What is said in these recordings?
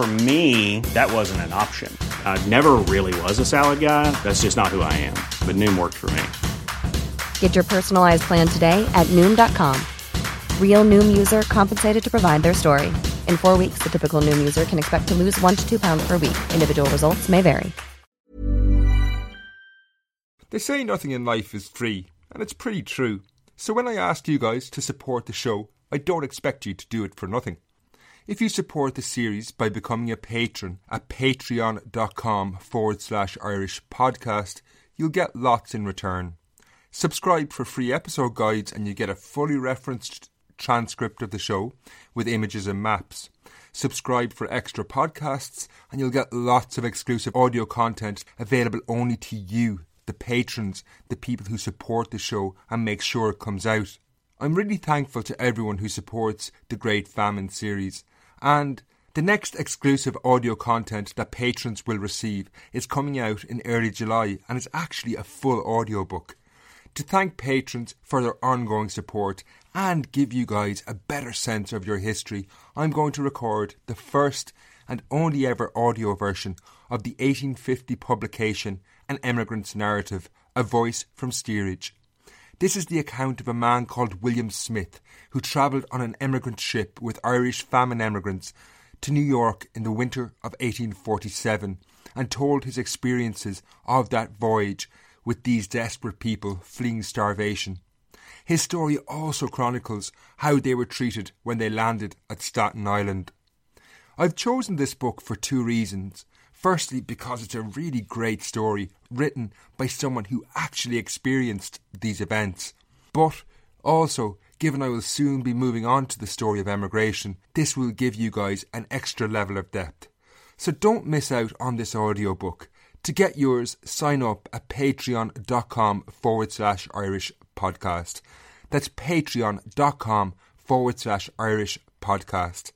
For me, that wasn't an option. I never really was a salad guy. That's just not who I am. But Noom worked for me. Get your personalized plan today at Noom.com. Real Noom user compensated to provide their story. In four weeks, the typical Noom user can expect to lose one to two pounds per week. Individual results may vary. They say nothing in life is free, and it's pretty true. So when I ask you guys to support the show, I don't expect you to do it for nothing. If you support the series by becoming a patron at patreon.com forward slash Irish podcast, you'll get lots in return. Subscribe for free episode guides and you get a fully referenced transcript of the show with images and maps. Subscribe for extra podcasts and you'll get lots of exclusive audio content available only to you, the patrons, the people who support the show and make sure it comes out. I'm really thankful to everyone who supports the Great Famine series and the next exclusive audio content that patrons will receive is coming out in early July and is actually a full audiobook. To thank patrons for their ongoing support and give you guys a better sense of your history, I'm going to record the first and only ever audio version of the 1850 publication An Emigrant's Narrative, A Voice from Steerage. This is the account of a man called William Smith who travelled on an emigrant ship with Irish famine emigrants to New York in the winter of 1847 and told his experiences of that voyage with these desperate people fleeing starvation. His story also chronicles how they were treated when they landed at Staten Island. I've chosen this book for two reasons. Firstly, because it's a really great story written by someone who actually experienced these events. But also, given I will soon be moving on to the story of emigration, this will give you guys an extra level of depth. So don't miss out on this audiobook. To get yours, sign up at patreon.com forward slash Irish podcast. That's patreon.com forward slash Irish podcast.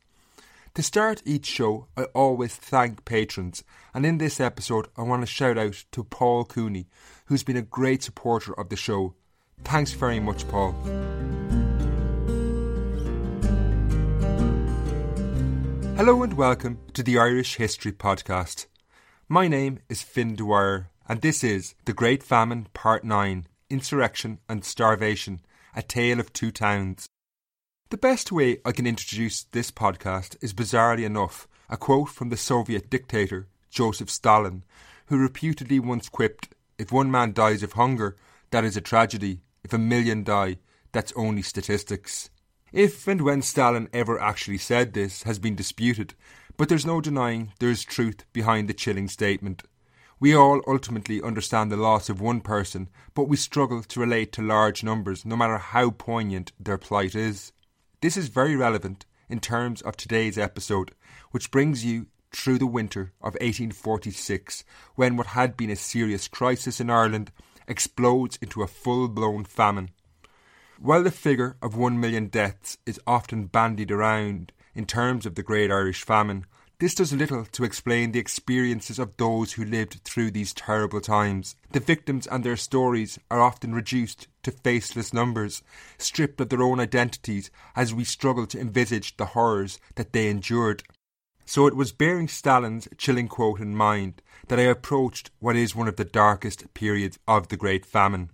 To start each show, I always thank patrons, and in this episode, I want to shout out to Paul Cooney, who's been a great supporter of the show. Thanks very much, Paul. Hello and welcome to the Irish History Podcast. My name is Fin Dwyer, and this is The Great Famine Part 9 Insurrection and Starvation A Tale of Two Towns. The best way I can introduce this podcast is bizarrely enough a quote from the Soviet dictator Joseph Stalin, who reputedly once quipped, If one man dies of hunger, that is a tragedy. If a million die, that's only statistics. If and when Stalin ever actually said this has been disputed, but there's no denying there is truth behind the chilling statement. We all ultimately understand the loss of one person, but we struggle to relate to large numbers, no matter how poignant their plight is. This is very relevant in terms of today's episode, which brings you through the winter of 1846, when what had been a serious crisis in Ireland explodes into a full blown famine. While the figure of one million deaths is often bandied around in terms of the Great Irish Famine, this does little to explain the experiences of those who lived through these terrible times. The victims and their stories are often reduced to faceless numbers, stripped of their own identities as we struggle to envisage the horrors that they endured. So it was bearing Stalin's chilling quote in mind that I approached what is one of the darkest periods of the Great Famine.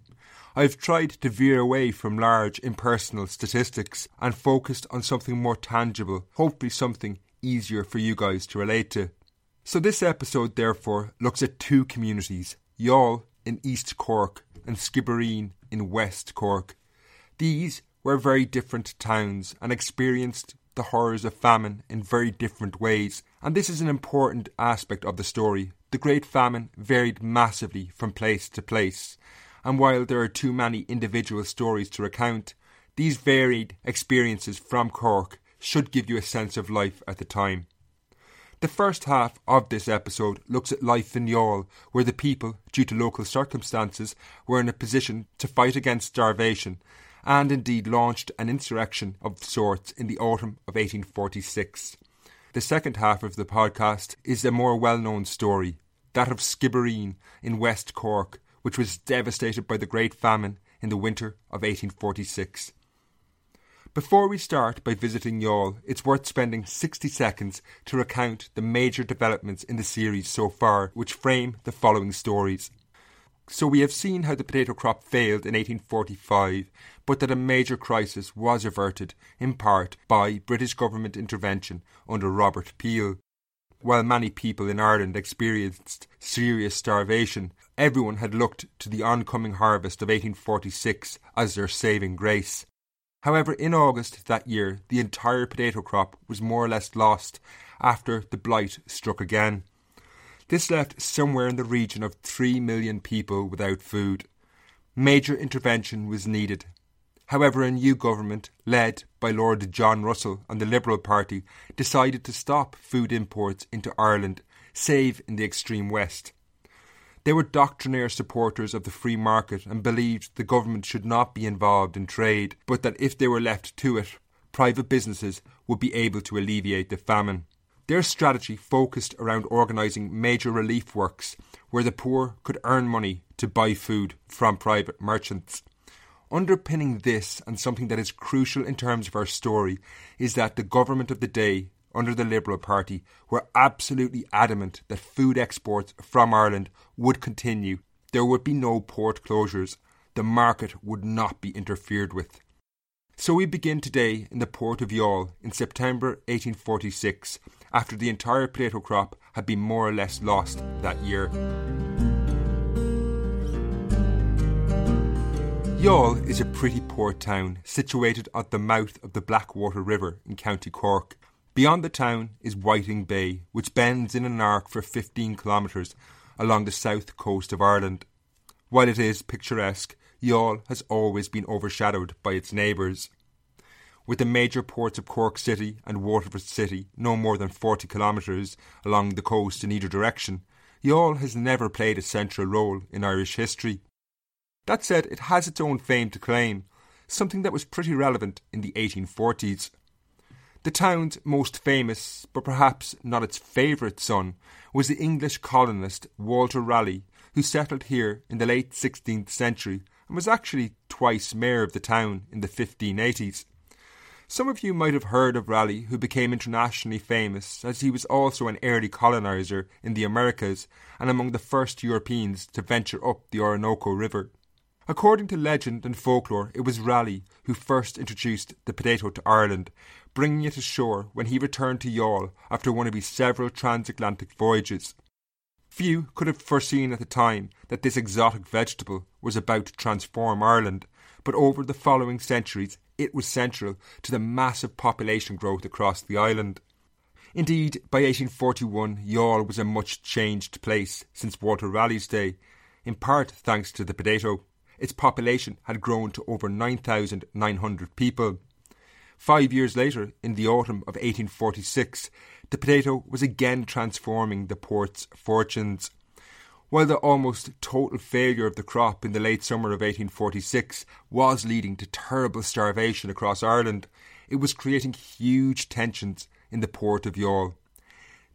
I've tried to veer away from large impersonal statistics and focused on something more tangible, hopefully something easier for you guys to relate to. So, this episode, therefore, looks at two communities Youghal in East Cork and Skibbereen in West Cork. These were very different towns and experienced the horrors of famine in very different ways, and this is an important aspect of the story. The Great Famine varied massively from place to place, and while there are too many individual stories to recount, these varied experiences from Cork should give you a sense of life at the time. The first half of this episode looks at life in Youghal, where the people, due to local circumstances, were in a position to fight against starvation and indeed launched an insurrection of sorts in the autumn of 1846. The second half of the podcast is a more well known story, that of Skibbereen in West Cork, which was devastated by the Great Famine in the winter of 1846. Before we start by visiting Youghal, it's worth spending 60 seconds to recount the major developments in the series so far, which frame the following stories. So we have seen how the potato crop failed in 1845, but that a major crisis was averted, in part, by British government intervention under Robert Peel. While many people in Ireland experienced serious starvation, everyone had looked to the oncoming harvest of 1846 as their saving grace. However, in August that year, the entire potato crop was more or less lost after the blight struck again. This left somewhere in the region of 3 million people without food. Major intervention was needed. However, a new government, led by Lord John Russell and the Liberal Party, decided to stop food imports into Ireland, save in the extreme west. They were doctrinaire supporters of the free market and believed the government should not be involved in trade, but that if they were left to it, private businesses would be able to alleviate the famine. Their strategy focused around organising major relief works where the poor could earn money to buy food from private merchants. Underpinning this, and something that is crucial in terms of our story, is that the government of the day, under the Liberal Party, were absolutely adamant that food exports from Ireland would continue. There would be no port closures. The market would not be interfered with. So we begin today in the port of Youghal in September 1846 after the entire potato crop had been more or less lost that year. Youghal is a pretty port town situated at the mouth of the Blackwater River in County Cork. Beyond the town is Whiting Bay, which bends in an arc for 15 kilometres along the south coast of Ireland. While it is picturesque, Youghal has always been overshadowed by its neighbours with the major ports of Cork City and Waterford City no more than 40 kilometres along the coast in either direction, Youghal has never played a central role in Irish history. That said, it has its own fame to claim, something that was pretty relevant in the 1840s. The town's most famous, but perhaps not its favourite son, was the English colonist Walter Raleigh, who settled here in the late 16th century and was actually twice mayor of the town in the 1580s. Some of you might have heard of Raleigh, who became internationally famous as he was also an early colonizer in the Americas and among the first Europeans to venture up the Orinoco River. According to legend and folklore, it was Raleigh who first introduced the potato to Ireland, bringing it ashore when he returned to Youghal after one of his several transatlantic voyages. Few could have foreseen at the time that this exotic vegetable was about to transform Ireland, but over the following centuries it was central to the massive population growth across the island. Indeed, by 1841, Youghal was a much changed place since Walter Raleigh's day, in part thanks to the potato. Its population had grown to over 9,900 people. Five years later, in the autumn of 1846, the potato was again transforming the port's fortunes. While the almost total failure of the crop in the late summer of 1846 was leading to terrible starvation across Ireland, it was creating huge tensions in the port of Youghal.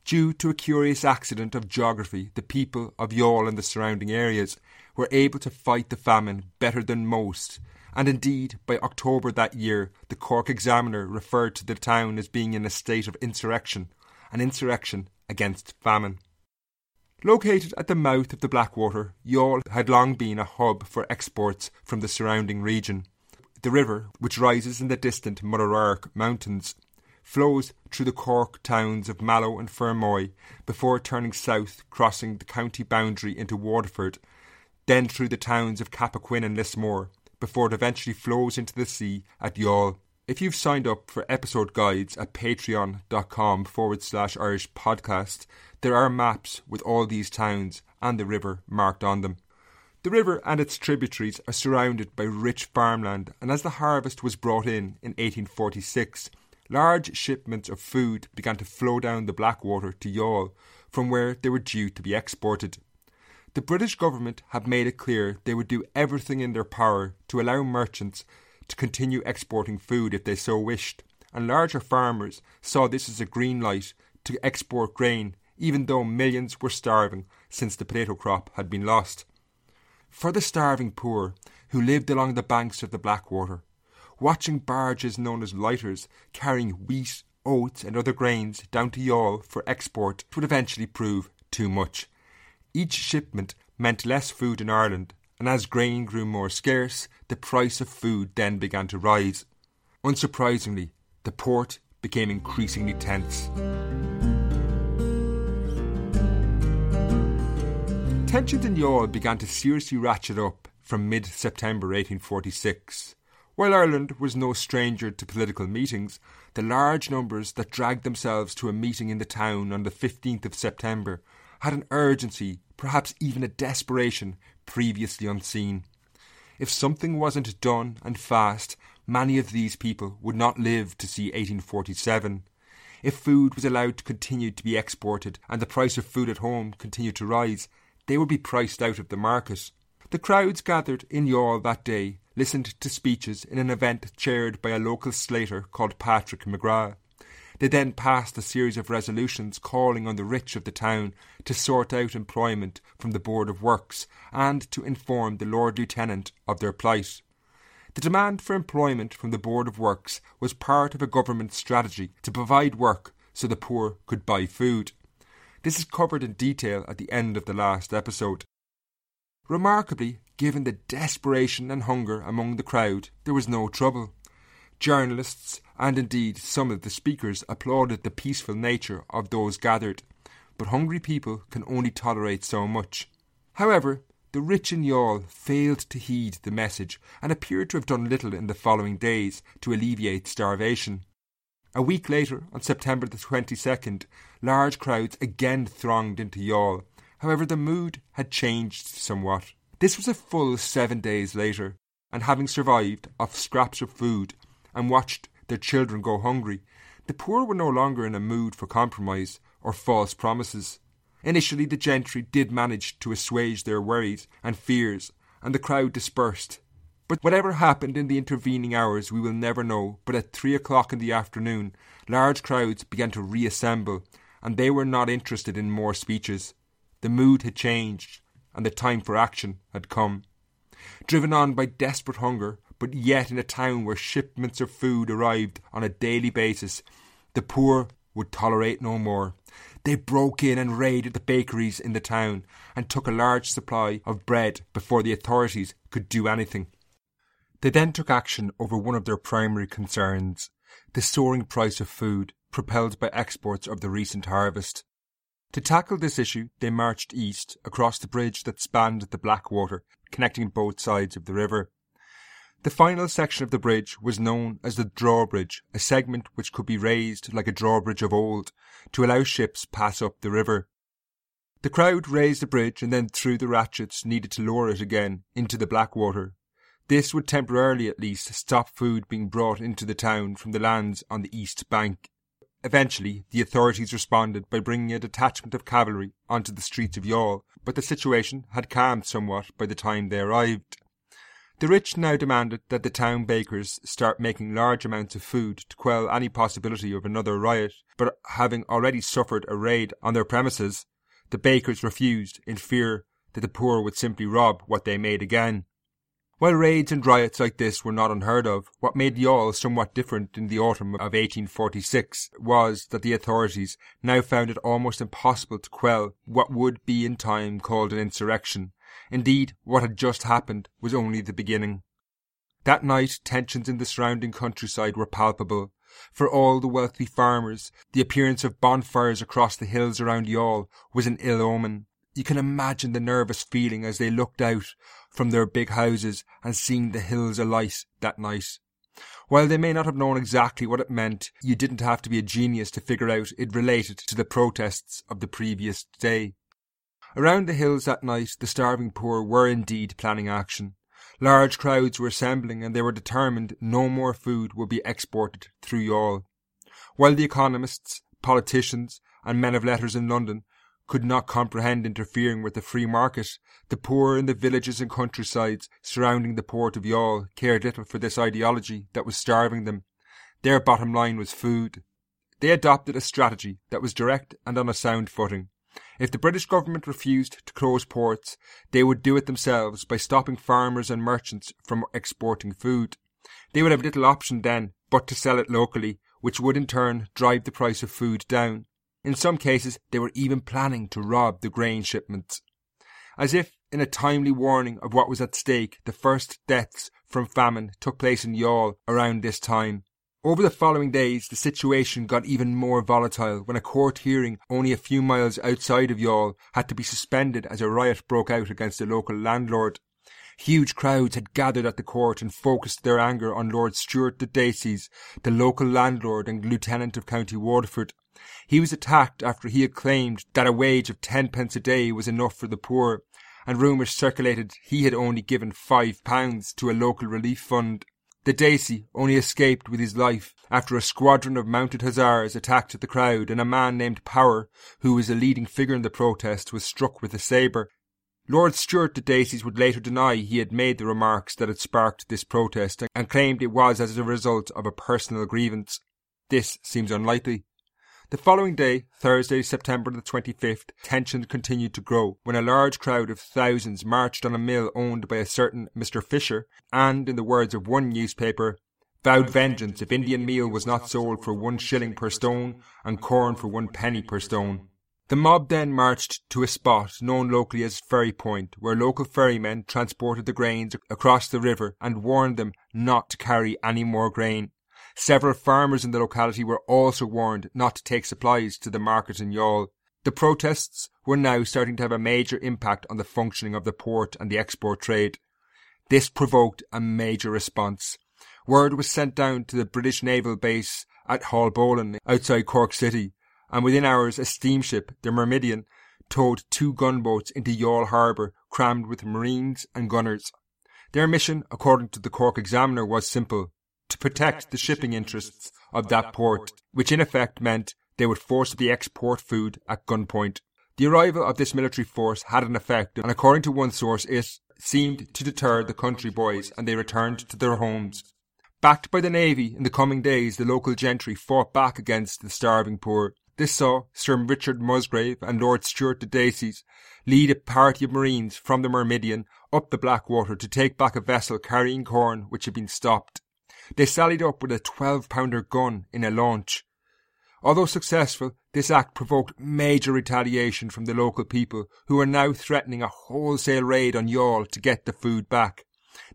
Due to a curious accident of geography, the people of Youghal and the surrounding areas were able to fight the famine better than most, and indeed, by October that year, the Cork Examiner referred to the town as being in a state of insurrection, an insurrection against famine. Located at the mouth of the Blackwater, Youghal had long been a hub for exports from the surrounding region. The river, which rises in the distant Mourark Mountains, flows through the Cork towns of Mallow and Fermoy before turning south, crossing the county boundary into Waterford, then through the towns of Cappoquin and Lismore, before it eventually flows into the sea at Youghal. If you've signed up for episode guides at patreon.com forward slash Irish podcast, there are maps with all these towns and the river marked on them. The river and its tributaries are surrounded by rich farmland, and as the harvest was brought in in 1846, large shipments of food began to flow down the Blackwater to Youghal, from where they were due to be exported. The British government had made it clear they would do everything in their power to allow merchants to continue exporting food if they so wished, and larger farmers saw this as a green light to export grain, even though millions were starving since the potato crop had been lost. For the starving poor who lived along the banks of the Blackwater, watching barges known as lighters carrying wheat, oats, and other grains down to Youghal for export would eventually prove too much. Each shipment meant less food in Ireland, and as grain grew more scarce, the price of food then began to rise. Unsurprisingly, the port became increasingly tense. Tensions in Youghal began to seriously ratchet up from mid September 1846. While Ireland was no stranger to political meetings, the large numbers that dragged themselves to a meeting in the town on the 15th of September had an urgency, perhaps even a desperation, previously unseen. If something wasn't done and fast, many of these people would not live to see 1847. If food was allowed to continue to be exported and the price of food at home continued to rise, they would be priced out of the market. The crowds gathered in Youghal that day listened to speeches in an event chaired by a local slater called Patrick McGrath. They then passed a series of resolutions calling on the rich of the town to sort out employment from the Board of Works and to inform the Lord Lieutenant of their plight. The demand for employment from the Board of Works was part of a government strategy to provide work so the poor could buy food. This is covered in detail at the end of the last episode. Remarkably, given the desperation and hunger among the crowd, there was no trouble. Journalists and indeed some of the speakers applauded the peaceful nature of those gathered, but hungry people can only tolerate so much. However, the rich in Youghal failed to heed the message and appeared to have done little in the following days to alleviate starvation. A week later, on September the 22nd, large crowds again thronged into Youghal. However, the mood had changed somewhat. This was a full seven days later, and having survived off scraps of food and watched their children go hungry, the poor were no longer in a mood for compromise or false promises. Initially, the gentry did manage to assuage their worries and fears, and the crowd dispersed. But whatever happened in the intervening hours, we will never know. But at three o'clock in the afternoon, large crowds began to reassemble, and they were not interested in more speeches. The mood had changed, and the time for action had come. Driven on by desperate hunger, but yet in a town where shipments of food arrived on a daily basis, the poor would tolerate no more. They broke in and raided the bakeries in the town and took a large supply of bread before the authorities could do anything. They then took action over one of their primary concerns the soaring price of food propelled by exports of the recent harvest. To tackle this issue, they marched east across the bridge that spanned the Blackwater, connecting both sides of the river. The final section of the bridge was known as the drawbridge, a segment which could be raised like a drawbridge of old to allow ships pass up the river. The crowd raised the bridge and then threw the ratchets needed to lower it again into the Blackwater. This would temporarily at least stop food being brought into the town from the lands on the east bank. Eventually, the authorities responded by bringing a detachment of cavalry onto the streets of Youghal, but the situation had calmed somewhat by the time they arrived. The rich now demanded that the town bakers start making large amounts of food to quell any possibility of another riot, but having already suffered a raid on their premises, the bakers refused in fear that the poor would simply rob what they made again. While raids and riots like this were not unheard of, what made Youghal somewhat different in the autumn of 1846 was that the authorities now found it almost impossible to quell what would be in time called an insurrection. Indeed, what had just happened was only the beginning. That night, tensions in the surrounding countryside were palpable. For all the wealthy farmers, the appearance of bonfires across the hills around Youghal was an ill omen. You can imagine the nervous feeling as they looked out from their big houses and seeing the hills alight that night. While they may not have known exactly what it meant, you didn't have to be a genius to figure out it related to the protests of the previous day. Around the hills that night, the starving poor were indeed planning action. Large crowds were assembling and they were determined no more food would be exported through Youghal. While the economists, politicians, and men of letters in London could not comprehend interfering with the free market, the poor in the villages and countrysides surrounding the port of Youghal cared little for this ideology that was starving them. Their bottom line was food. They adopted a strategy that was direct and on a sound footing. If the British government refused to close ports, they would do it themselves by stopping farmers and merchants from exporting food. They would have little option then but to sell it locally, which would in turn drive the price of food down. In some cases, they were even planning to rob the grain shipments. As if in a timely warning of what was at stake, the first deaths from famine took place in Youghal around this time. Over the following days, the situation got even more volatile when a court hearing only a few miles outside of Youghal had to be suspended as a riot broke out against the local landlord. Huge crowds had gathered at the court and focused their anger on Lord Stuart de Decies, the local landlord and lieutenant of County Waterford. He was attacked after he had claimed that a wage of tenpence a day was enough for the poor, and rumours circulated he had only given five pounds to a local relief fund. De Decies only escaped with his life after a squadron of mounted hussars attacked the crowd and a man named Power, who was a leading figure in the protest, was struck with a sabre. Lord Stuart de Decies would later deny he had made the remarks that had sparked this protest and claimed it was as a result of a personal grievance. This seems unlikely. The following day, Thursday, September the 25th, tension continued to grow when a large crowd of thousands marched on a mill owned by a certain Mr. Fisher and, in the words of one newspaper, vowed vengeance if Indian meal was not sold for one shilling per stone and corn for one penny per stone. The mob then marched to a spot known locally as Ferry Point, where local ferrymen transported the grains across the river and warned them not to carry any more grain. Several farmers in the locality were also warned not to take supplies to the market in Youghal. The protests were now starting to have a major impact on the functioning of the port and the export trade. This provoked a major response. Word was sent down to the British naval base at Haulbowline outside Cork City, and within hours a steamship, the Myrmidon, towed two gunboats into Youghal harbour crammed with marines and gunners. Their mission, according to the Cork Examiner, was simple to protect the shipping interests of that port, which in effect meant they would forcibly export food at gunpoint. The arrival of this military force had an effect, and according to one source, it seemed to deter the country boys, and they returned to their homes. Backed by the navy, in the coming days, the local gentry fought back against the starving poor. This saw Sir Richard Musgrave and Lord Stuart de Decies lead a party of marines from the Myrmidon up the Blackwater to take back a vessel carrying corn which had been stopped. They sallied up with a 12 pounder gun in a launch. Although successful, this act provoked major retaliation from the local people who were now threatening a wholesale raid on Youghal to get the food back.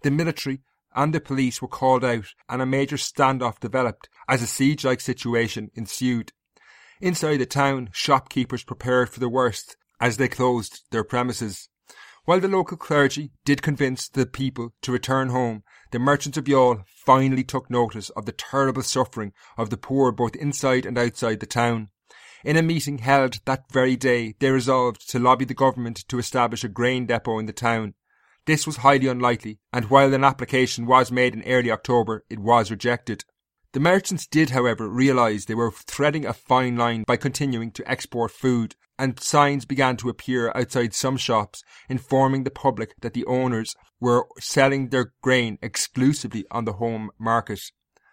The military and the police were called out and a major standoff developed as a siege-like situation ensued. Inside the town, shopkeepers prepared for the worst as they closed their premises. While the local clergy did convince the people to return home, the merchants of Youghal finally took notice of the terrible suffering of the poor both inside and outside the town. In a meeting held that very day, they resolved to lobby the government to establish a grain depot in the town. This was highly unlikely, and while an application was made in early October, it was rejected. The merchants did, however, realise they were threading a fine line by continuing to export food, and signs began to appear outside some shops informing the public that the owners were selling their grain exclusively on the home market.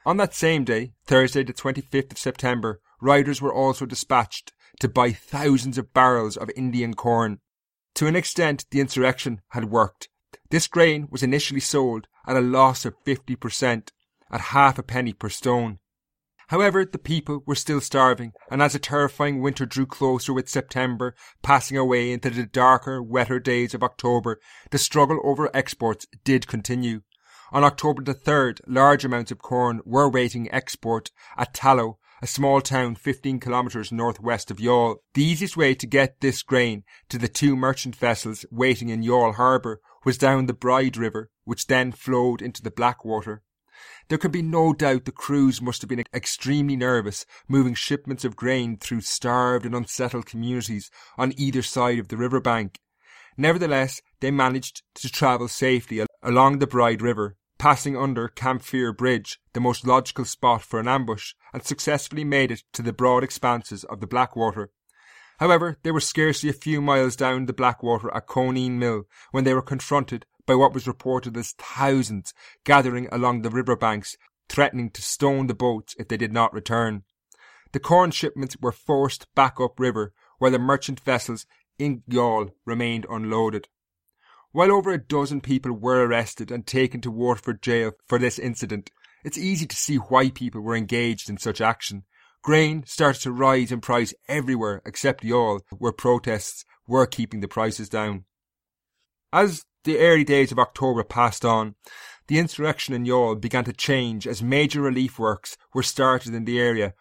On that same day, Thursday the 25th of September, riders were also dispatched to buy thousands of barrels of Indian corn. To an extent, the insurrection had worked. This grain was initially sold at a loss of 50%, at half a penny per stone. However, the people were still starving, and as a terrifying winter drew closer with September passing away into the darker, wetter days of October, the struggle over exports did continue. On October the 3rd, large amounts of corn were waiting export at Tallow, a small town 15 kilometres northwest of Youghal. The easiest way to get this grain to the two merchant vessels waiting in Youghal harbour was down the Bride River, which then flowed into the Blackwater. There can be no doubt the crews must have been extremely nervous moving shipments of grain through starved and unsettled communities on either side of the river bank. Nevertheless, they managed to travel safely along the Bride River, passing under Camphire Bridge, the most logical spot for an ambush, and successfully made it to the broad expanses of the Blackwater. However, they were scarcely a few miles down the Blackwater at Coneen Mill when they were confronted by what was reported as thousands gathering along the river banks, threatening to stone the boats if they did not return. The corn shipments were forced back up river, while the merchant vessels in Youghal remained unloaded. While over a dozen people were arrested and taken to Waterford jail for this incident, it's easy to see why people were engaged in such action. Grain started to rise in price everywhere except Youghal, where protests were keeping the prices down. As the early days of October passed on, the insurrection in Youghal began to change as major relief works were started in the area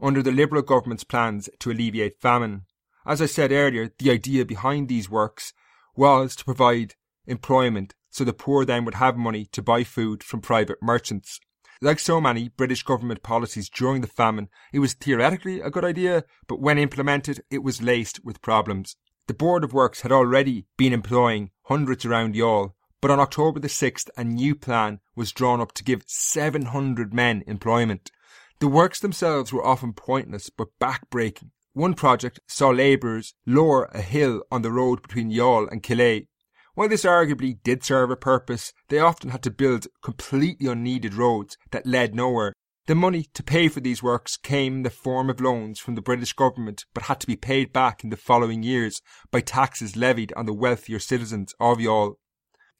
under the Liberal government's plans to alleviate famine. As I said earlier, the idea behind these works was to provide employment so the poor then would have money to buy food from private merchants. Like so many British government policies during the famine, it was theoretically a good idea, but when implemented, it was laced with problems. The Board of Works had already been employing hundreds around Youghal, but on October the 6th, a new plan was drawn up to give 700 men employment. The works themselves were often pointless but backbreaking. One project saw labourers lower a hill on the road between Youghal and Killeagh while this arguably did serve a purpose, they often had to build completely unneeded roads that led nowhere. The money to pay for these works came in the form of loans from the British government, but had to be paid back in the following years by taxes levied on the wealthier citizens of Youghal.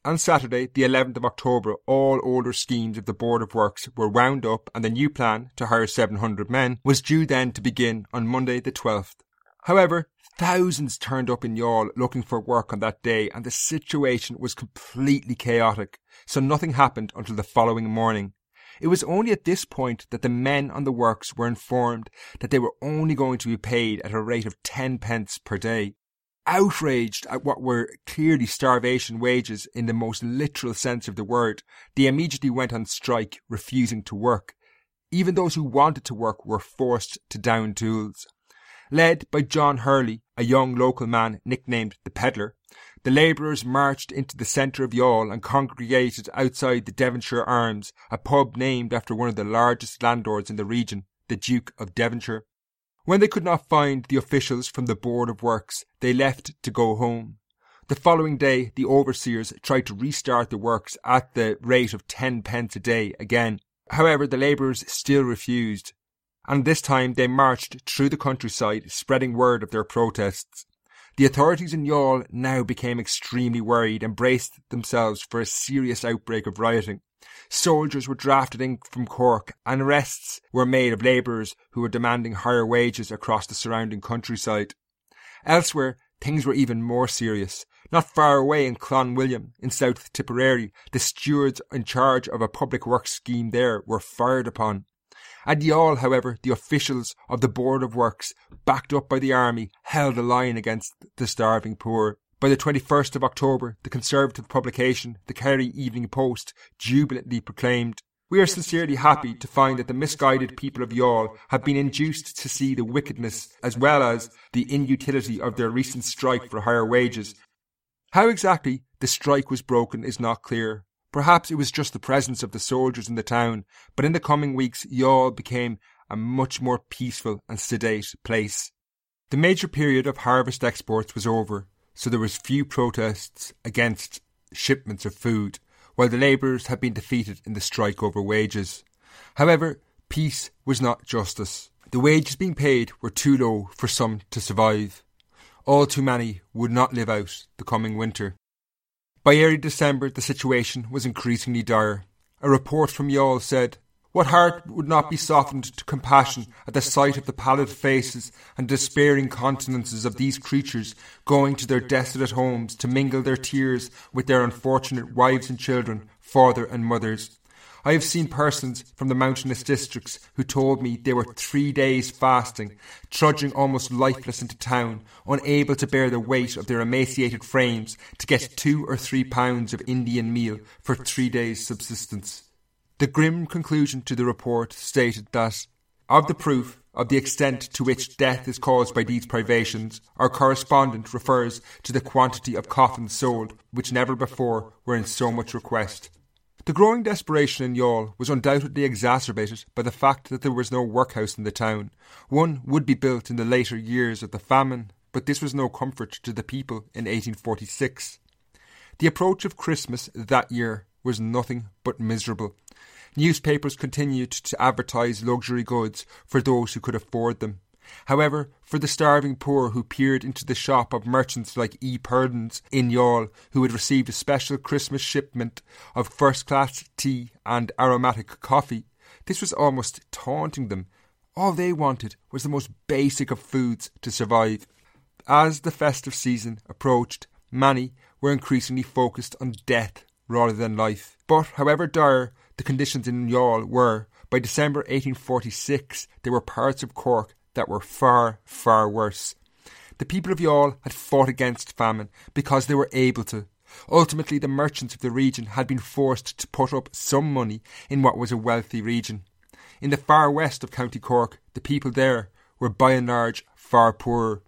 On Saturday, the 11th of October, all older schemes of the Board of Works were wound up and the new plan, to hire 700 men, was due then to begin on Monday the 12th. However, Thousands turned up in Youghal looking for work on that day, and the situation was completely chaotic, so nothing happened until the following morning. It was only at this point that the men on the works were informed that they were only going to be paid at a rate of ten pence per day. Outraged at what were clearly starvation wages in the most literal sense of the word, they immediately went on strike, refusing to work. Even those who wanted to work were forced to down tools. Led by John Hurley, a young local man nicknamed the Peddler, the labourers marched into the centre of Youghal and congregated outside the Devonshire Arms, a pub named after one of the largest landlords in the region, the Duke of Devonshire. When they could not find the officials from the Board of Works, they left to go home. The following day, the overseers tried to restart the works at the rate of ten pence a day again. However, the labourers still refused, and this time they marched through the countryside, spreading word of their protests. The authorities in Youghal now became extremely worried and braced themselves for a serious outbreak of rioting. Soldiers were drafted in from Cork and arrests were made of labourers who were demanding higher wages across the surrounding countryside. Elsewhere, things were even more serious. Not far away in Clonwilliam, in South Tipperary, the stewards in charge of a public works scheme there were fired upon. At Youghal, however, the officials of the Board of Works, backed up by the army, held the line against the starving poor. By the 21st of October, the Conservative publication, the Kerry Evening Post, jubilantly proclaimed, We are sincerely happy to find that the misguided people of Youghal have been induced to see the wickedness as well as the inutility of their recent strike for higher wages. How exactly the strike was broken is not clear, Perhaps it was just the presence of the soldiers in the town, but in the coming weeks Youghal became a much more peaceful and sedate place. The major period of harvest exports was over, so there was few protests against shipments of food, while the labourers had been defeated in the strike over wages. However, peace was not justice. The wages being paid were too low for some to survive. All too many would not live out the coming winter. By early December, the situation was increasingly dire. A report from Youghal said, What heart would not be softened to compassion at the sight of the pallid faces and despairing countenances of these creatures going to their desolate homes to mingle their tears with their unfortunate wives and children, father and mothers? I have seen persons from the mountainous districts who told me they were three days fasting, trudging almost lifeless into town, unable to bear the weight of their emaciated frames to get two or three pounds of Indian meal for three days' subsistence. The grim conclusion to the report stated that, of the proof of the extent to which death is caused by these privations, our correspondent refers to the quantity of coffins sold, which never before were in so much request. The growing desperation in Youghal was undoubtedly exacerbated by the fact that there was no workhouse in the town. One would be built in the later years of the famine, but this was no comfort to the people in 1846. The approach of Christmas that year was nothing but miserable. Newspapers continued to advertise luxury goods for those who could afford them. However, for the starving poor who peered into the shop of merchants like E. Purdon's in Youghal, who had received a special Christmas shipment of first class tea and aromatic coffee, this was almost taunting them. All they wanted was the most basic of foods to survive. As the festive season approached, many were increasingly focused on death rather than life. But however dire the conditions in Youghal were, by December 1846 there were parts of Cork that were far, far worse. The people of Youghal had fought against famine because they were able to. Ultimately, the merchants of the region had been forced to put up some money in what was a wealthy region. In the far west of County Cork, the people there were by and large far poorer.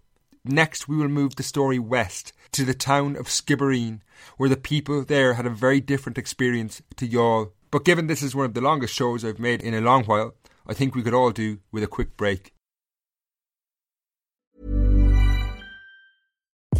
Next, we will move the story west to the town of Skibbereen, where the people there had a very different experience to Youghal. But given this is one of the longest shows I've made in a long while, I think we could all do with a quick break.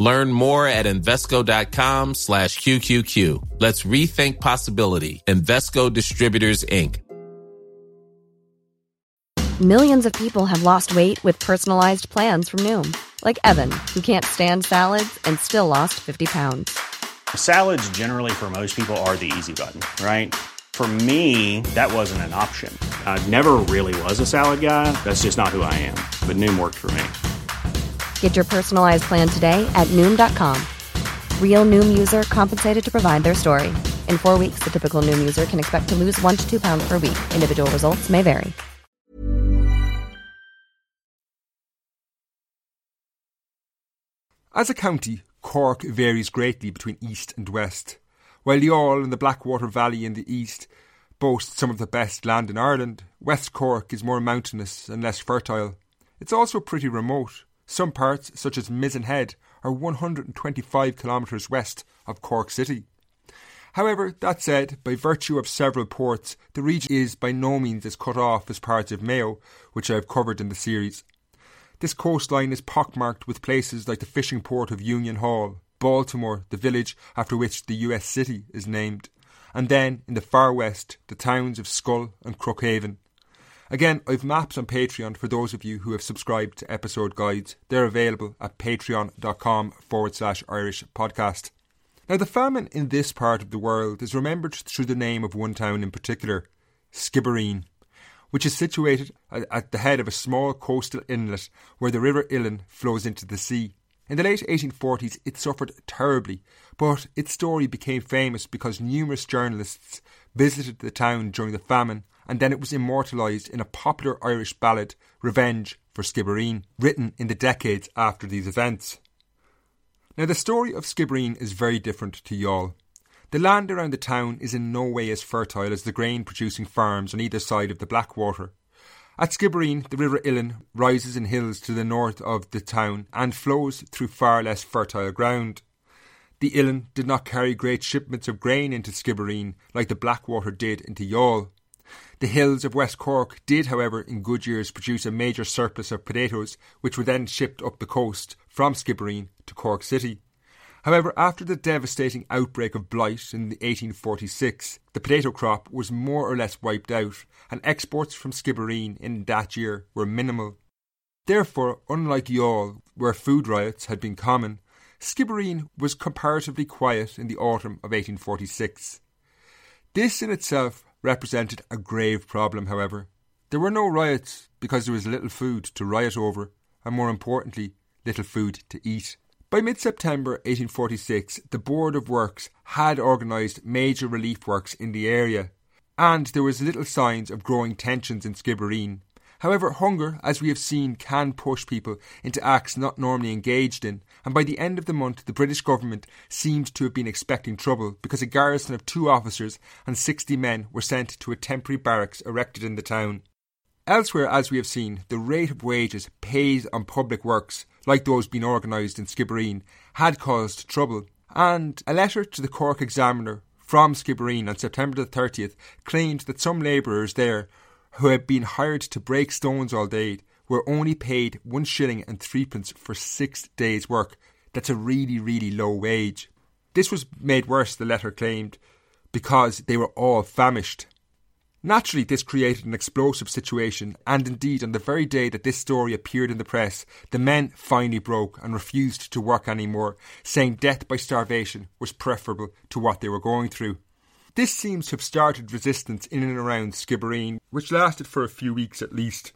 Learn more at Invesco.com slash QQQ. Let's rethink possibility. Invesco Distributors, Inc. Millions of people have lost weight with personalized plans from Noom, like Evan, who can't stand salads and still lost 50 pounds. Salads, generally, for most people, are the easy button, right? For me, that wasn't an option. I never really was a salad guy. That's just not who I am. But Noom worked for me. Get your personalized plan today at Noom.com. Real Noom user compensated to provide their story. In four weeks, the typical Noom user can expect to lose one to two pounds per week. Individual results may vary. As a county, Cork varies greatly between east and west. While Youghal and the Blackwater Valley in the east boast some of the best land in Ireland, West Cork is more mountainous and less fertile. It's also pretty remote. Some parts, such as Mizen Head, are 125 kilometres west of Cork City. However, that said, by virtue of several ports, the region is by no means as cut off as parts of Mayo, which I have covered in the series. This coastline is pockmarked with places like the fishing port of Union Hall, Baltimore, the village after which the US city is named, and then in the far west, the towns of Schull and Crookhaven. Again, I've maps on Patreon for those of you who have subscribed to episode guides. They're available at patreon.com forward slash Irish podcast. Now, the famine in this part of the world is remembered through the name of one town in particular, Skibbereen which is situated at the head of a small coastal inlet where the River Illen flows into the sea. In the late 1840s, it suffered terribly, but its story became famous because numerous journalists visited the town during the famine, and then it was immortalised in a popular Irish ballad, Revenge for Skibbereen, written in the decades after these events. Now, the story of Skibbereen is very different to Youghal. The land around the town is in no way as fertile as the grain producing farms on either side of the Blackwater. At Skibbereen, the River Illen rises in hills to the north of the town and flows through far less fertile ground. The Illen did not carry great shipments of grain into Skibbereen like the Blackwater did into Youghal. The hills of West Cork did, however, in good years produce a major surplus of potatoes, which were then shipped up the coast from Skibbereen to Cork City. However, after the devastating outbreak of blight in 1846, the potato crop was more or less wiped out, and exports from Skibbereen in that year were minimal. Therefore, unlike Youghal, where food riots had been common, Skibbereen was comparatively quiet in the autumn of 1846. This in itself represented a grave problem, however. There were no riots because there was little food to riot over, and more importantly, little food to eat. By mid September 1846, the Board of Works had organised major relief works in the area, and there was little signs of growing tensions in Skibbereen. However, hunger, as we have seen, can push people into acts not normally engaged in, and by the end of the month, the British government seemed to have been expecting trouble because a garrison of two officers and 60 men were sent to a temporary barracks erected in the town. Elsewhere, as we have seen, the rate of wages paid on public works, like those being organised in Skibbereen, had caused trouble, and a letter to the Cork Examiner from Skibbereen on September the 30th claimed that some labourers there who had been hired to break stones all day were only paid one shilling and threepence for six days' work. That's a really, really low wage. This was made worse, the letter claimed, because they were all famished. Naturally, this created an explosive situation, and indeed, on the very day that this story appeared in the press, the men finally broke and refused to work anymore, saying death by starvation was preferable to what they were going through. This seems to have started resistance in and around Skibbereen, which lasted for a few weeks at least.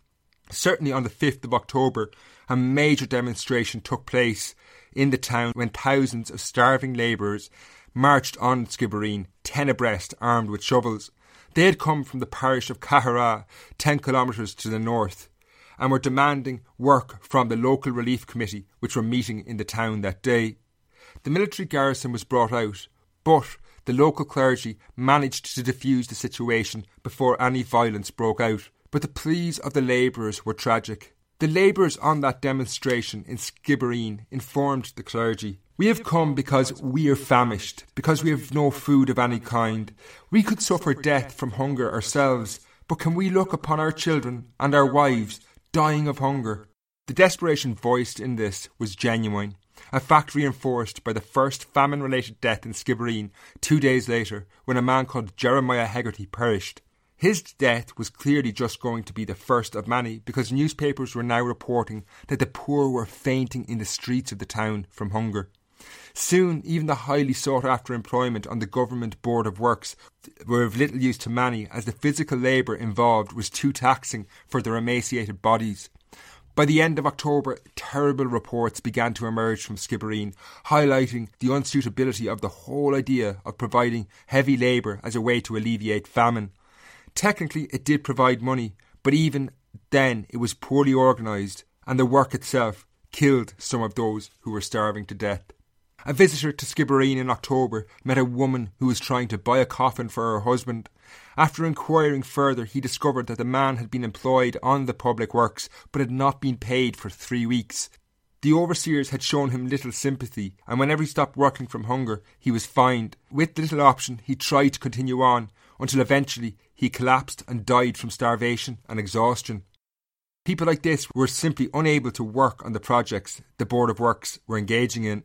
Certainly on the 5th of October, a major demonstration took place in the town when thousands of starving labourers marched on Skibbereen, ten abreast, armed with shovels. They had come from the parish of Caheragh, 10 kilometres to the north, and were demanding work from the local relief committee, which were meeting in the town that day. The military garrison was brought out, but the local clergy managed to defuse the situation before any violence broke out. But the pleas of the labourers were tragic. The labourers on that demonstration in Skibbereen informed the clergy we have come because we are famished, because we have no food of any kind. We could suffer death from hunger ourselves, but can we look upon our children and our wives dying of hunger? The desperation voiced in this was genuine, a fact reinforced by the first famine related death in Skibbereen two days later when a man called Jeremiah Hegarty perished. His death was clearly just going to be the first of many because newspapers were now reporting that the poor were fainting in the streets of the town from hunger. Soon, even the highly sought after employment on the Government Board of Works were of little use to many, as the physical labour involved was too taxing for their emaciated bodies. By the end of October, terrible reports began to emerge from Skibbereen, highlighting the unsuitability of the whole idea of providing heavy labour as a way to alleviate famine. Technically, it did provide money, but even then it was poorly organised, and the work itself killed some of those who were starving to death. A visitor to Skibbereen in October met a woman who was trying to buy a coffin for her husband. After inquiring further, he discovered that the man had been employed on the public works but had not been paid for three weeks. The overseers had shown him little sympathy, and whenever he stopped working from hunger, he was fined. With little option, he tried to continue on until eventually he collapsed and died from starvation and exhaustion. People like this were simply unable to work on the projects the Board of Works were engaging in.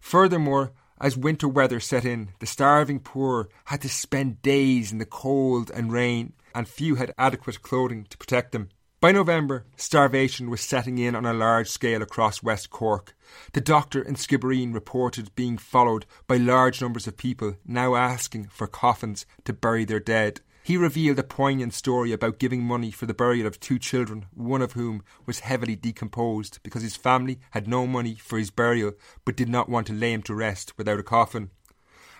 Furthermore, as winter weather set in, the starving poor had to spend days in the cold and rain, and few had adequate clothing to protect them. By November, starvation was setting in on a large scale across West Cork. The doctor in Skibbereen reported being followed by large numbers of people now asking for coffins to bury their dead. He revealed a poignant story about giving money for the burial of two children, one of whom was heavily decomposed because his family had no money for his burial but did not want to lay him to rest without a coffin.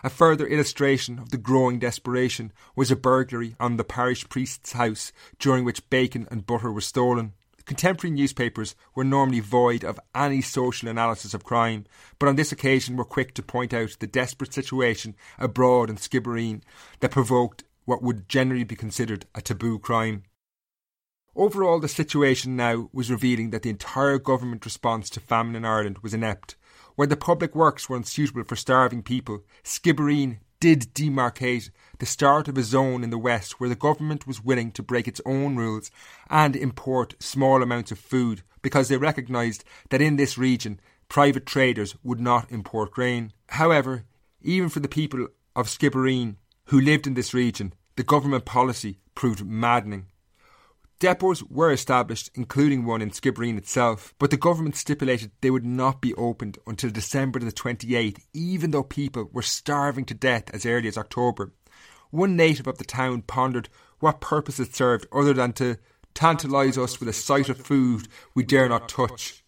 A further illustration of the growing desperation was a burglary on the parish priest's house during which bacon and butter were stolen. Contemporary newspapers were normally void of any social analysis of crime, but on this occasion were quick to point out the desperate situation abroad in Skibbereen that provoked what would generally be considered a taboo crime. Overall, the situation now was revealing that the entire government response to famine in Ireland was inept. Where the public works were unsuitable for starving people, Skibbereen did demarcate the start of a zone in the west where the government was willing to break its own rules and import small amounts of food because they recognised that in this region private traders would not import grain. However, even for the people of Skibbereen who lived in this region, the government policy proved maddening. Depots were established, including one in Skibbereen itself, but the government stipulated they would not be opened until December the 28th, even though people were starving to death as early as October. One native of the town pondered what purpose it served other than to tantalise us with a sight of food we dare not touch.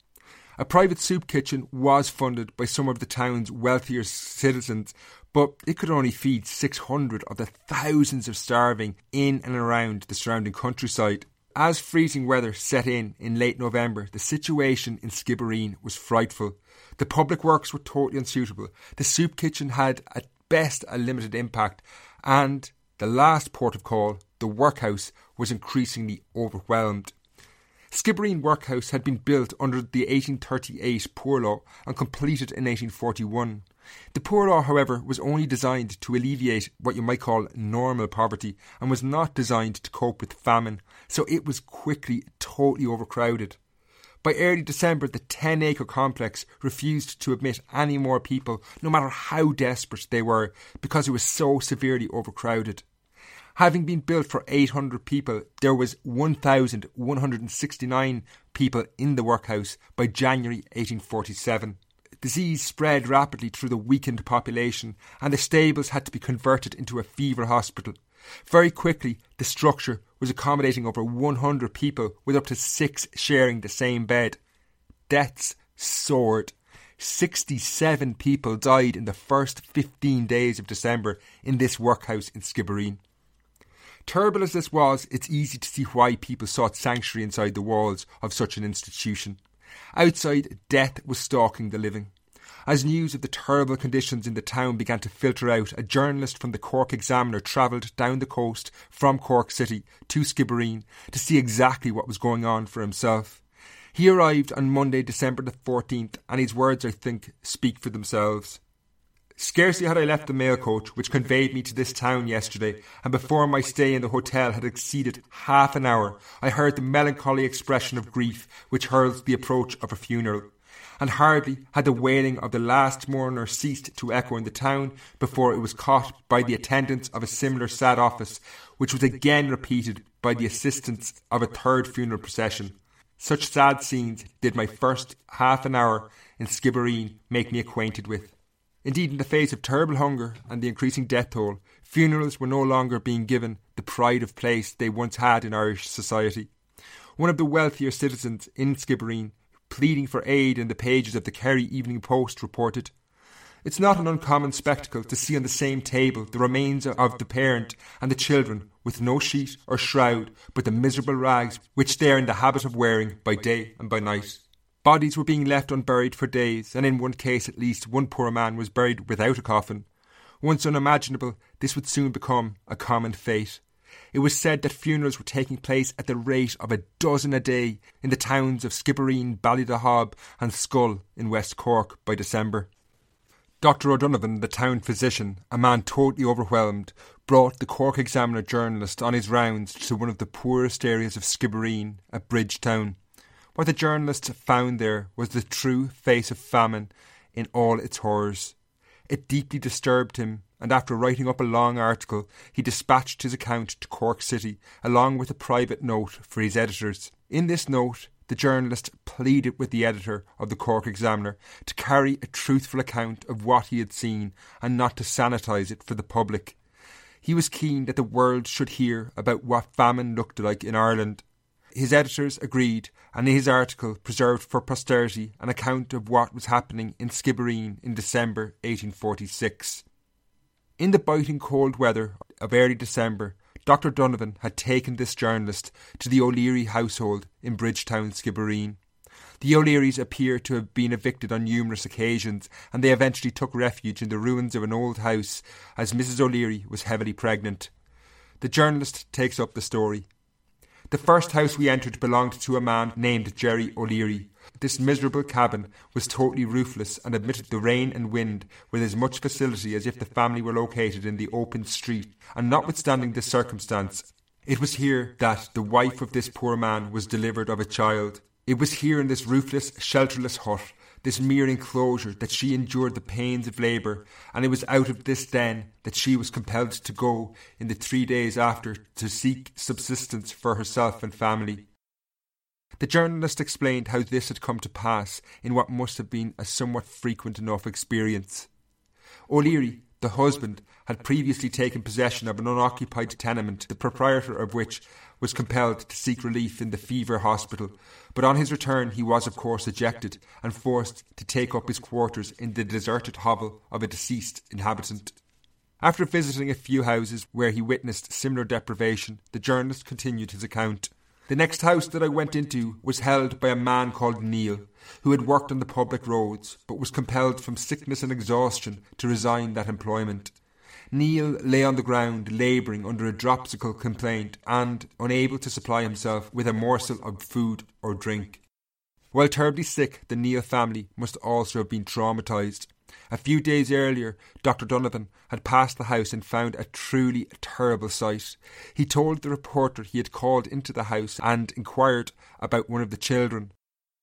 A private soup kitchen was funded by some of the town's wealthier citizens, but it could only feed 600 of the thousands of starving in and around the surrounding countryside. As freezing weather set in in late November, the situation in Skibbereen was frightful. The public works were totally unsuitable. The soup kitchen had at best a limited impact, and the last port of call, the workhouse, was increasingly overwhelmed. Skibbereen Workhouse had been built under the 1838 Poor Law and completed in 1841. The Poor Law, however, was only designed to alleviate what you might call normal poverty and was not designed to cope with famine, so it was quickly totally overcrowded. By early December, the 10 acre complex refused to admit any more people, no matter how desperate they were, because it was so severely overcrowded. Having been built for 800 people, there was 1,169 people in the workhouse by January 1847. Disease spread rapidly through the weakened population, and the stables had to be converted into a fever hospital. Very quickly, the structure was accommodating over 100 people, with up to six sharing the same bed. Deaths soared. 67 people died in the first 15 days of December in this workhouse in Skibbereen. Terrible as this was, it's easy to see why people sought sanctuary inside the walls of such an institution. Outside, death was stalking the living. As news of the terrible conditions in the town began to filter out, a journalist from the Cork Examiner travelled down the coast from Cork City to Skibbereen to see exactly what was going on for himself. He arrived on Monday, December the 14th, and his words, I think, speak for themselves. Scarcely had I left the mail coach which conveyed me to this town yesterday, and before my stay in the hotel had exceeded half an hour, I heard the melancholy expression of grief which heralds the approach of a funeral. And hardly had the wailing of the last mourner ceased to echo in the town before it was caught by the attendants of a similar sad office, which was again repeated by the assistants of a third funeral procession. Such sad scenes did my first half an hour in Skibbereen make me acquainted with. Indeed, in the face of terrible hunger and the increasing death toll, funerals were no longer being given the pride of place they once had in Irish society. One of the wealthier citizens in Skibbereen, pleading for aid in the pages of the Kerry Evening Post, reported It's not an uncommon spectacle to see on the same table the remains of the parent and the children with no sheet or shroud but the miserable rags which they are in the habit of wearing by day and by night. Bodies were being left unburied for days, and in one case at least, one poor man was buried without a coffin. Once unimaginable, this would soon become a common fate. It was said that funerals were taking place at the rate of a dozen a day in the towns of Skibbereen, Ballydehob, and Schull in West Cork by December. Dr. O'Donovan, the town physician, a man totally overwhelmed, brought the Cork Examiner journalist on his rounds to one of the poorest areas of Skibbereen, at Bridgetown. What the journalist found there was the true face of famine in all its horrors. It deeply disturbed him, and after writing up a long article, he dispatched his account to Cork City, along with a private note for his editors. In this note, the journalist pleaded with the editor of the Cork Examiner to carry a truthful account of what he had seen and not to sanitise it for the public. He was keen that the world should hear about what famine looked like in Ireland his editors agreed, and his article preserved for posterity an account of what was happening in Skibbereen in December 1846. In the biting cold weather of early December, Dr. Donovan had taken this journalist to the O'Leary household in Bridgetown, Skibbereen. The O'Learys appear to have been evicted on numerous occasions, and they eventually took refuge in the ruins of an old house as Mrs. O'Leary was heavily pregnant. The journalist takes up the story. The first house we entered belonged to a man named Jerry O'Leary. This miserable cabin was totally roofless and admitted the rain and wind with as much facility as if the family were located in the open street, and notwithstanding this circumstance, it was here that the wife of this poor man was delivered of a child. It was here in this roofless, shelterless hut this mere enclosure, that she endured the pains of labour, and it was out of this den that she was compelled to go in the three days after to seek subsistence for herself and family. The journalist explained how this had come to pass in what must have been a somewhat frequent enough experience. O'Leary, the husband, had previously taken possession of an unoccupied tenement, the proprietor of which was compelled to seek relief in the fever hospital. But on his return, he was, of course, ejected and forced to take up his quarters in the deserted hovel of a deceased inhabitant. After visiting a few houses where he witnessed similar deprivation, the journalist continued his account. The next house that I went into was held by a man called Neil, who had worked on the public roads, but was compelled from sickness and exhaustion to resign that employment. Neil lay on the ground, labouring under a dropsical complaint and unable to supply himself with a morsel of food or drink. While terribly sick, the Neil family must also have been traumatised. A few days earlier, Dr. Donovan had passed the house and found a truly terrible sight. He told the reporter he had called into the house and inquired about one of the children.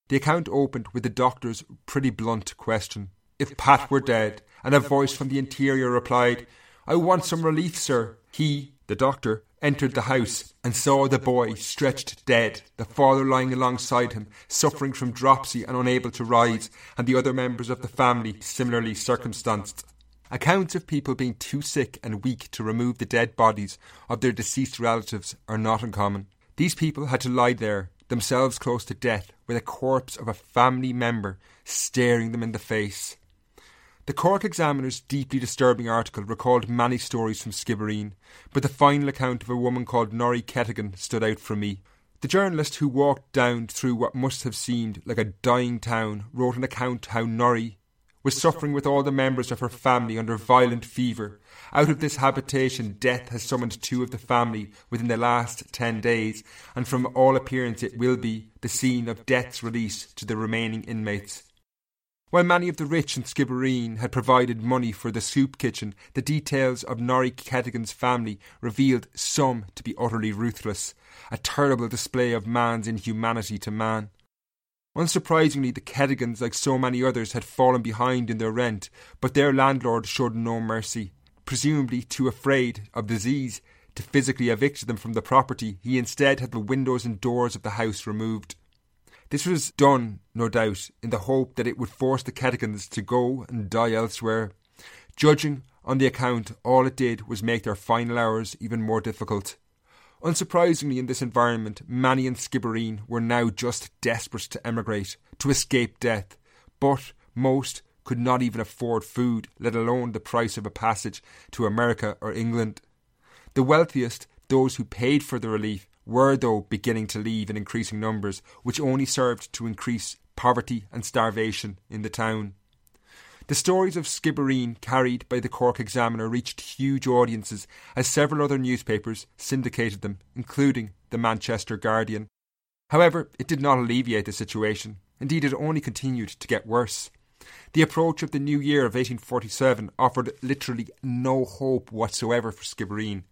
The account opened with the doctor's pretty blunt question if Pat were dead, and a voice from the interior replied, I want some relief, sir. He, the doctor, entered the house and saw the boy stretched dead, the father lying alongside him, suffering from dropsy and unable to rise, and the other members of the family similarly circumstanced. Accounts of people being too sick and weak to remove the dead bodies of their deceased relatives are not uncommon. These people had to lie there, themselves close to death, with a corpse of a family member staring them in the face. The Cork Examiner's deeply disturbing article recalled many stories from Skibbereen, but the final account of a woman called Norrie Kettigan stood out for me. The journalist who walked down through what must have seemed like a dying town wrote an account how Norrie was suffering with all the members of her family under violent fever. Out of this habitation, death has summoned two of the family within the last ten days, and from all appearance, it will be the scene of death's release to the remaining inmates. While many of the rich in Skibbereen had provided money for the soup kitchen, the details of Norrie Kettigan's family revealed some to be utterly ruthless, a terrible display of man's inhumanity to man. Unsurprisingly, the Kettigans, like so many others, had fallen behind in their rent, but their landlord showed no mercy. Presumably too afraid of disease to physically evict them from the property, he instead had the windows and doors of the house removed. This was done, no doubt, in the hope that it would force the Kettigans to go and die elsewhere. Judging on the account, all it did was make their final hours even more difficult. Unsurprisingly, in this environment, many and Skibbereen were now just desperate to emigrate, to escape death, but most could not even afford food, let alone the price of a passage to America or England. The wealthiest, those who paid for the relief, were, though, beginning to leave in increasing numbers, which only served to increase poverty and starvation in the town. The stories of Skibbereen carried by the Cork Examiner reached huge audiences as several other newspapers syndicated them, including the Manchester Guardian. However, it did not alleviate the situation. Indeed, it only continued to get worse. The approach of the new year of 1847 offered literally no hope whatsoever for Skibbereen.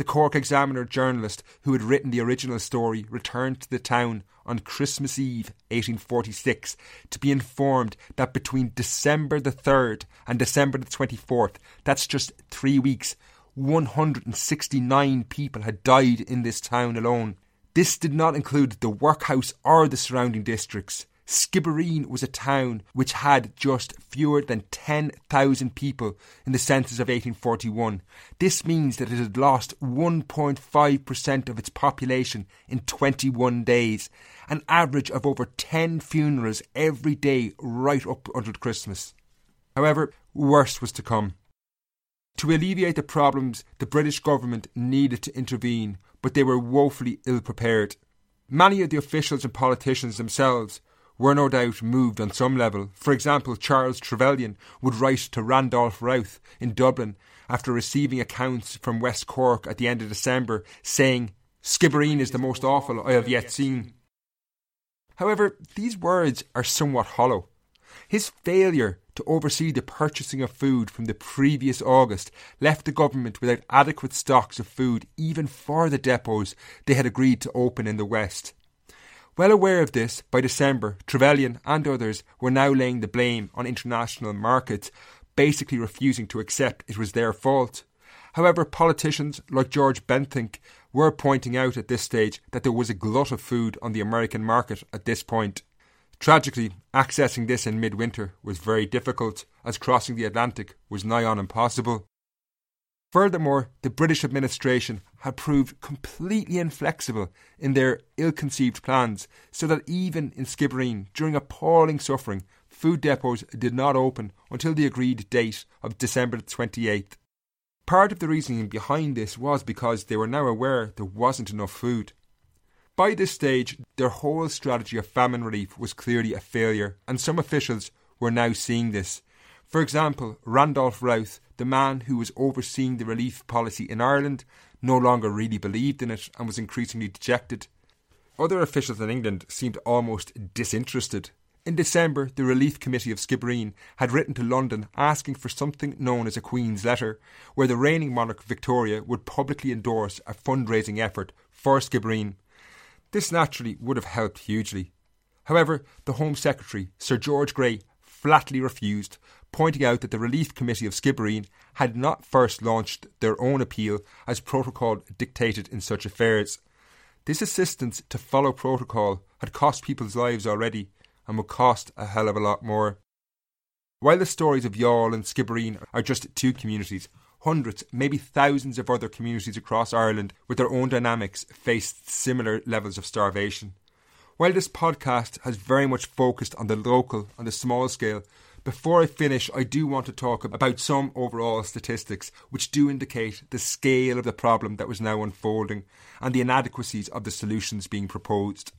The Cork Examiner journalist who had written the original story returned to the town on Christmas Eve 1846 to be informed that between December the 3rd and December the 24th, that's just three weeks, 169 people had died in this town alone. This did not include the workhouse or the surrounding districts. Skibbereen was a town which had just fewer than 10,000 people in the census of 1841. This means that it had lost 1.5% of its population in 21 days, an average of over 10 funerals every day right up until Christmas. However, worse was to come. To alleviate the problems, the British government needed to intervene, but they were woefully ill prepared. Many of the officials and politicians themselves were no doubt moved on some level. For example, Charles Trevelyan would write to Randolph Routh in Dublin after receiving accounts from West Cork at the end of December saying, Skibbereen is the most awful I have yet seen. However, these words are somewhat hollow. His failure to oversee the purchasing of food from the previous August left the government without adequate stocks of food even for the depots they had agreed to open in the West. Well aware of this, by December, Trevelyan and others were now laying the blame on international markets, basically refusing to accept it was their fault. However, politicians like George Bentinck were pointing out at this stage that there was a glut of food on the American market at this point. Tragically, accessing this in midwinter was very difficult, as crossing the Atlantic was nigh on impossible. Furthermore, the British administration had proved completely inflexible in their ill conceived plans, so that even in Skibbereen, during appalling suffering, food depots did not open until the agreed date of December 28th. Part of the reasoning behind this was because they were now aware there wasn't enough food. By this stage, their whole strategy of famine relief was clearly a failure, and some officials were now seeing this. For example, Randolph Routh, the man who was overseeing the relief policy in Ireland, no longer really believed in it and was increasingly dejected. Other officials in England seemed almost disinterested. In December, the Relief Committee of Skibbereen had written to London asking for something known as a Queen's Letter, where the reigning monarch Victoria would publicly endorse a fundraising effort for Skibbereen. This naturally would have helped hugely. However, the Home Secretary, Sir George Grey, flatly refused, pointing out that the Relief Committee of Skibbereen had not first launched their own appeal as protocol dictated in such affairs. This assistance to follow protocol had cost people's lives already and will cost a hell of a lot more. While the stories of Youghal and Skibbereen are just two communities, hundreds, maybe thousands of other communities across Ireland with their own dynamics faced similar levels of starvation. While this podcast has very much focused on the local, on the small scale, before I finish, I do want to talk about some overall statistics which do indicate the scale of the problem that was now unfolding and the inadequacies of the solutions being proposed.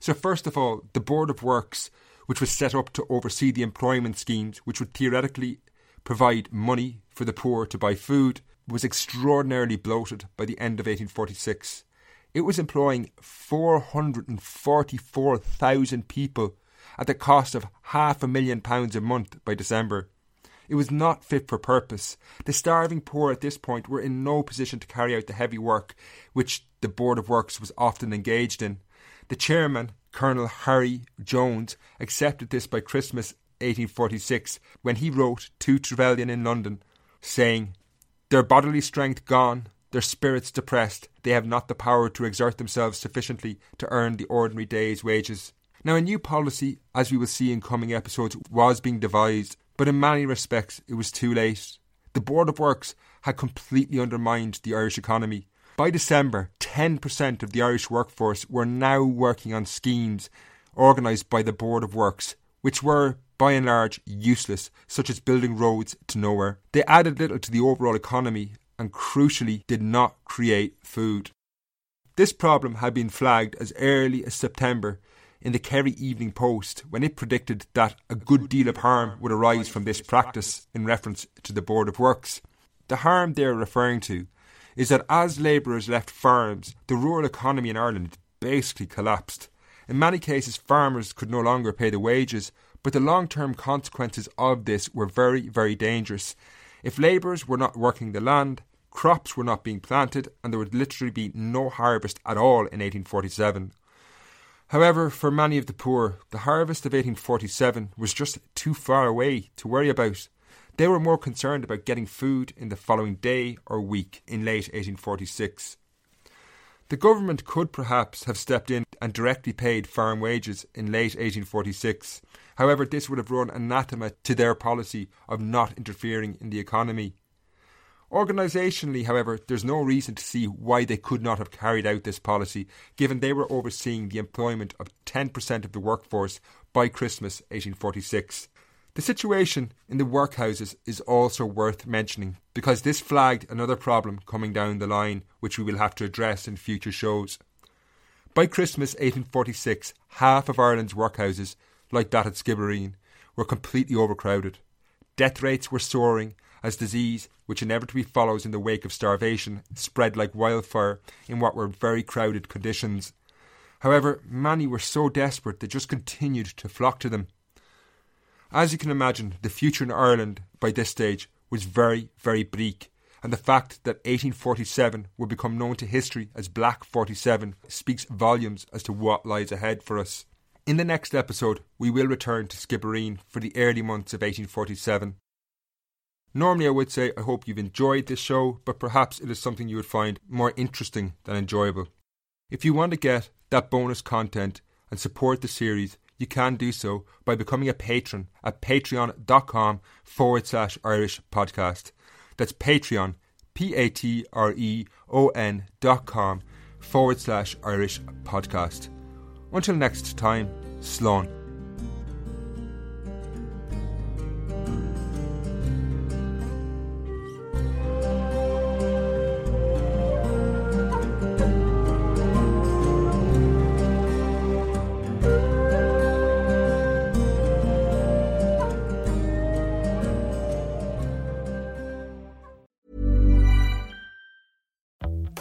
So, first of all, the Board of Works, which was set up to oversee the employment schemes which would theoretically provide money for the poor to buy food, was extraordinarily bloated by the end of 1846. It was employing 444,000 people at the cost of half a million pounds a month by December. It was not fit for purpose. The starving poor at this point were in no position to carry out the heavy work which the Board of Works was often engaged in. The chairman, Colonel Harry Jones, accepted this by Christmas 1846 when he wrote to Trevelyan in London, saying, Their bodily strength gone, their spirits depressed, they have not the power to exert themselves sufficiently to earn the ordinary day's wages. Now, a new policy, as we will see in coming episodes, was being devised, but in many respects it was too late. The Board of Works had completely undermined the Irish economy. By December, 10% of the Irish workforce were now working on schemes organised by the Board of Works, which were, by and large, useless, such as building roads to nowhere. They added little to the overall economy and, crucially, did not create food. This problem had been flagged as early as September in the Kerry Evening Post when it predicted that a good deal of harm would arise from this practice in reference to the Board of Works. The harm they are referring to is that as labourers left farms, the rural economy in Ireland basically collapsed. In many cases, farmers could no longer pay the wages, but the long term consequences of this were very, very dangerous. If labourers were not working the land, crops were not being planted, and there would literally be no harvest at all in 1847. However, for many of the poor, the harvest of 1847 was just too far away to worry about. They were more concerned about getting food in the following day or week in late 1846. The government could perhaps have stepped in and directly paid farm wages in late 1846. However, this would have run anathema to their policy of not interfering in the economy. Organisationally, however, there's no reason to see why they could not have carried out this policy, given they were overseeing the employment of 10% of the workforce by Christmas 1846. The situation in the workhouses is also worth mentioning because this flagged another problem coming down the line which we will have to address in future shows. By Christmas 1846, half of Ireland's workhouses, like that at Skibbereen, were completely overcrowded. Death rates were soaring as disease, which inevitably follows in the wake of starvation, spread like wildfire in what were very crowded conditions. However, many were so desperate they just continued to flock to them. As you can imagine, the future in Ireland by this stage was very, very bleak, and the fact that 1847 would become known to history as Black 47 speaks volumes as to what lies ahead for us. In the next episode, we will return to Skibbereen for the early months of 1847. Normally, I would say I hope you've enjoyed this show, but perhaps it is something you would find more interesting than enjoyable. If you want to get that bonus content and support the series, you can do so by becoming a patron at patreon.com forward slash Irish podcast. That's Patreon, P A T R E O N dot com forward slash Irish podcast. Until next time, Slán.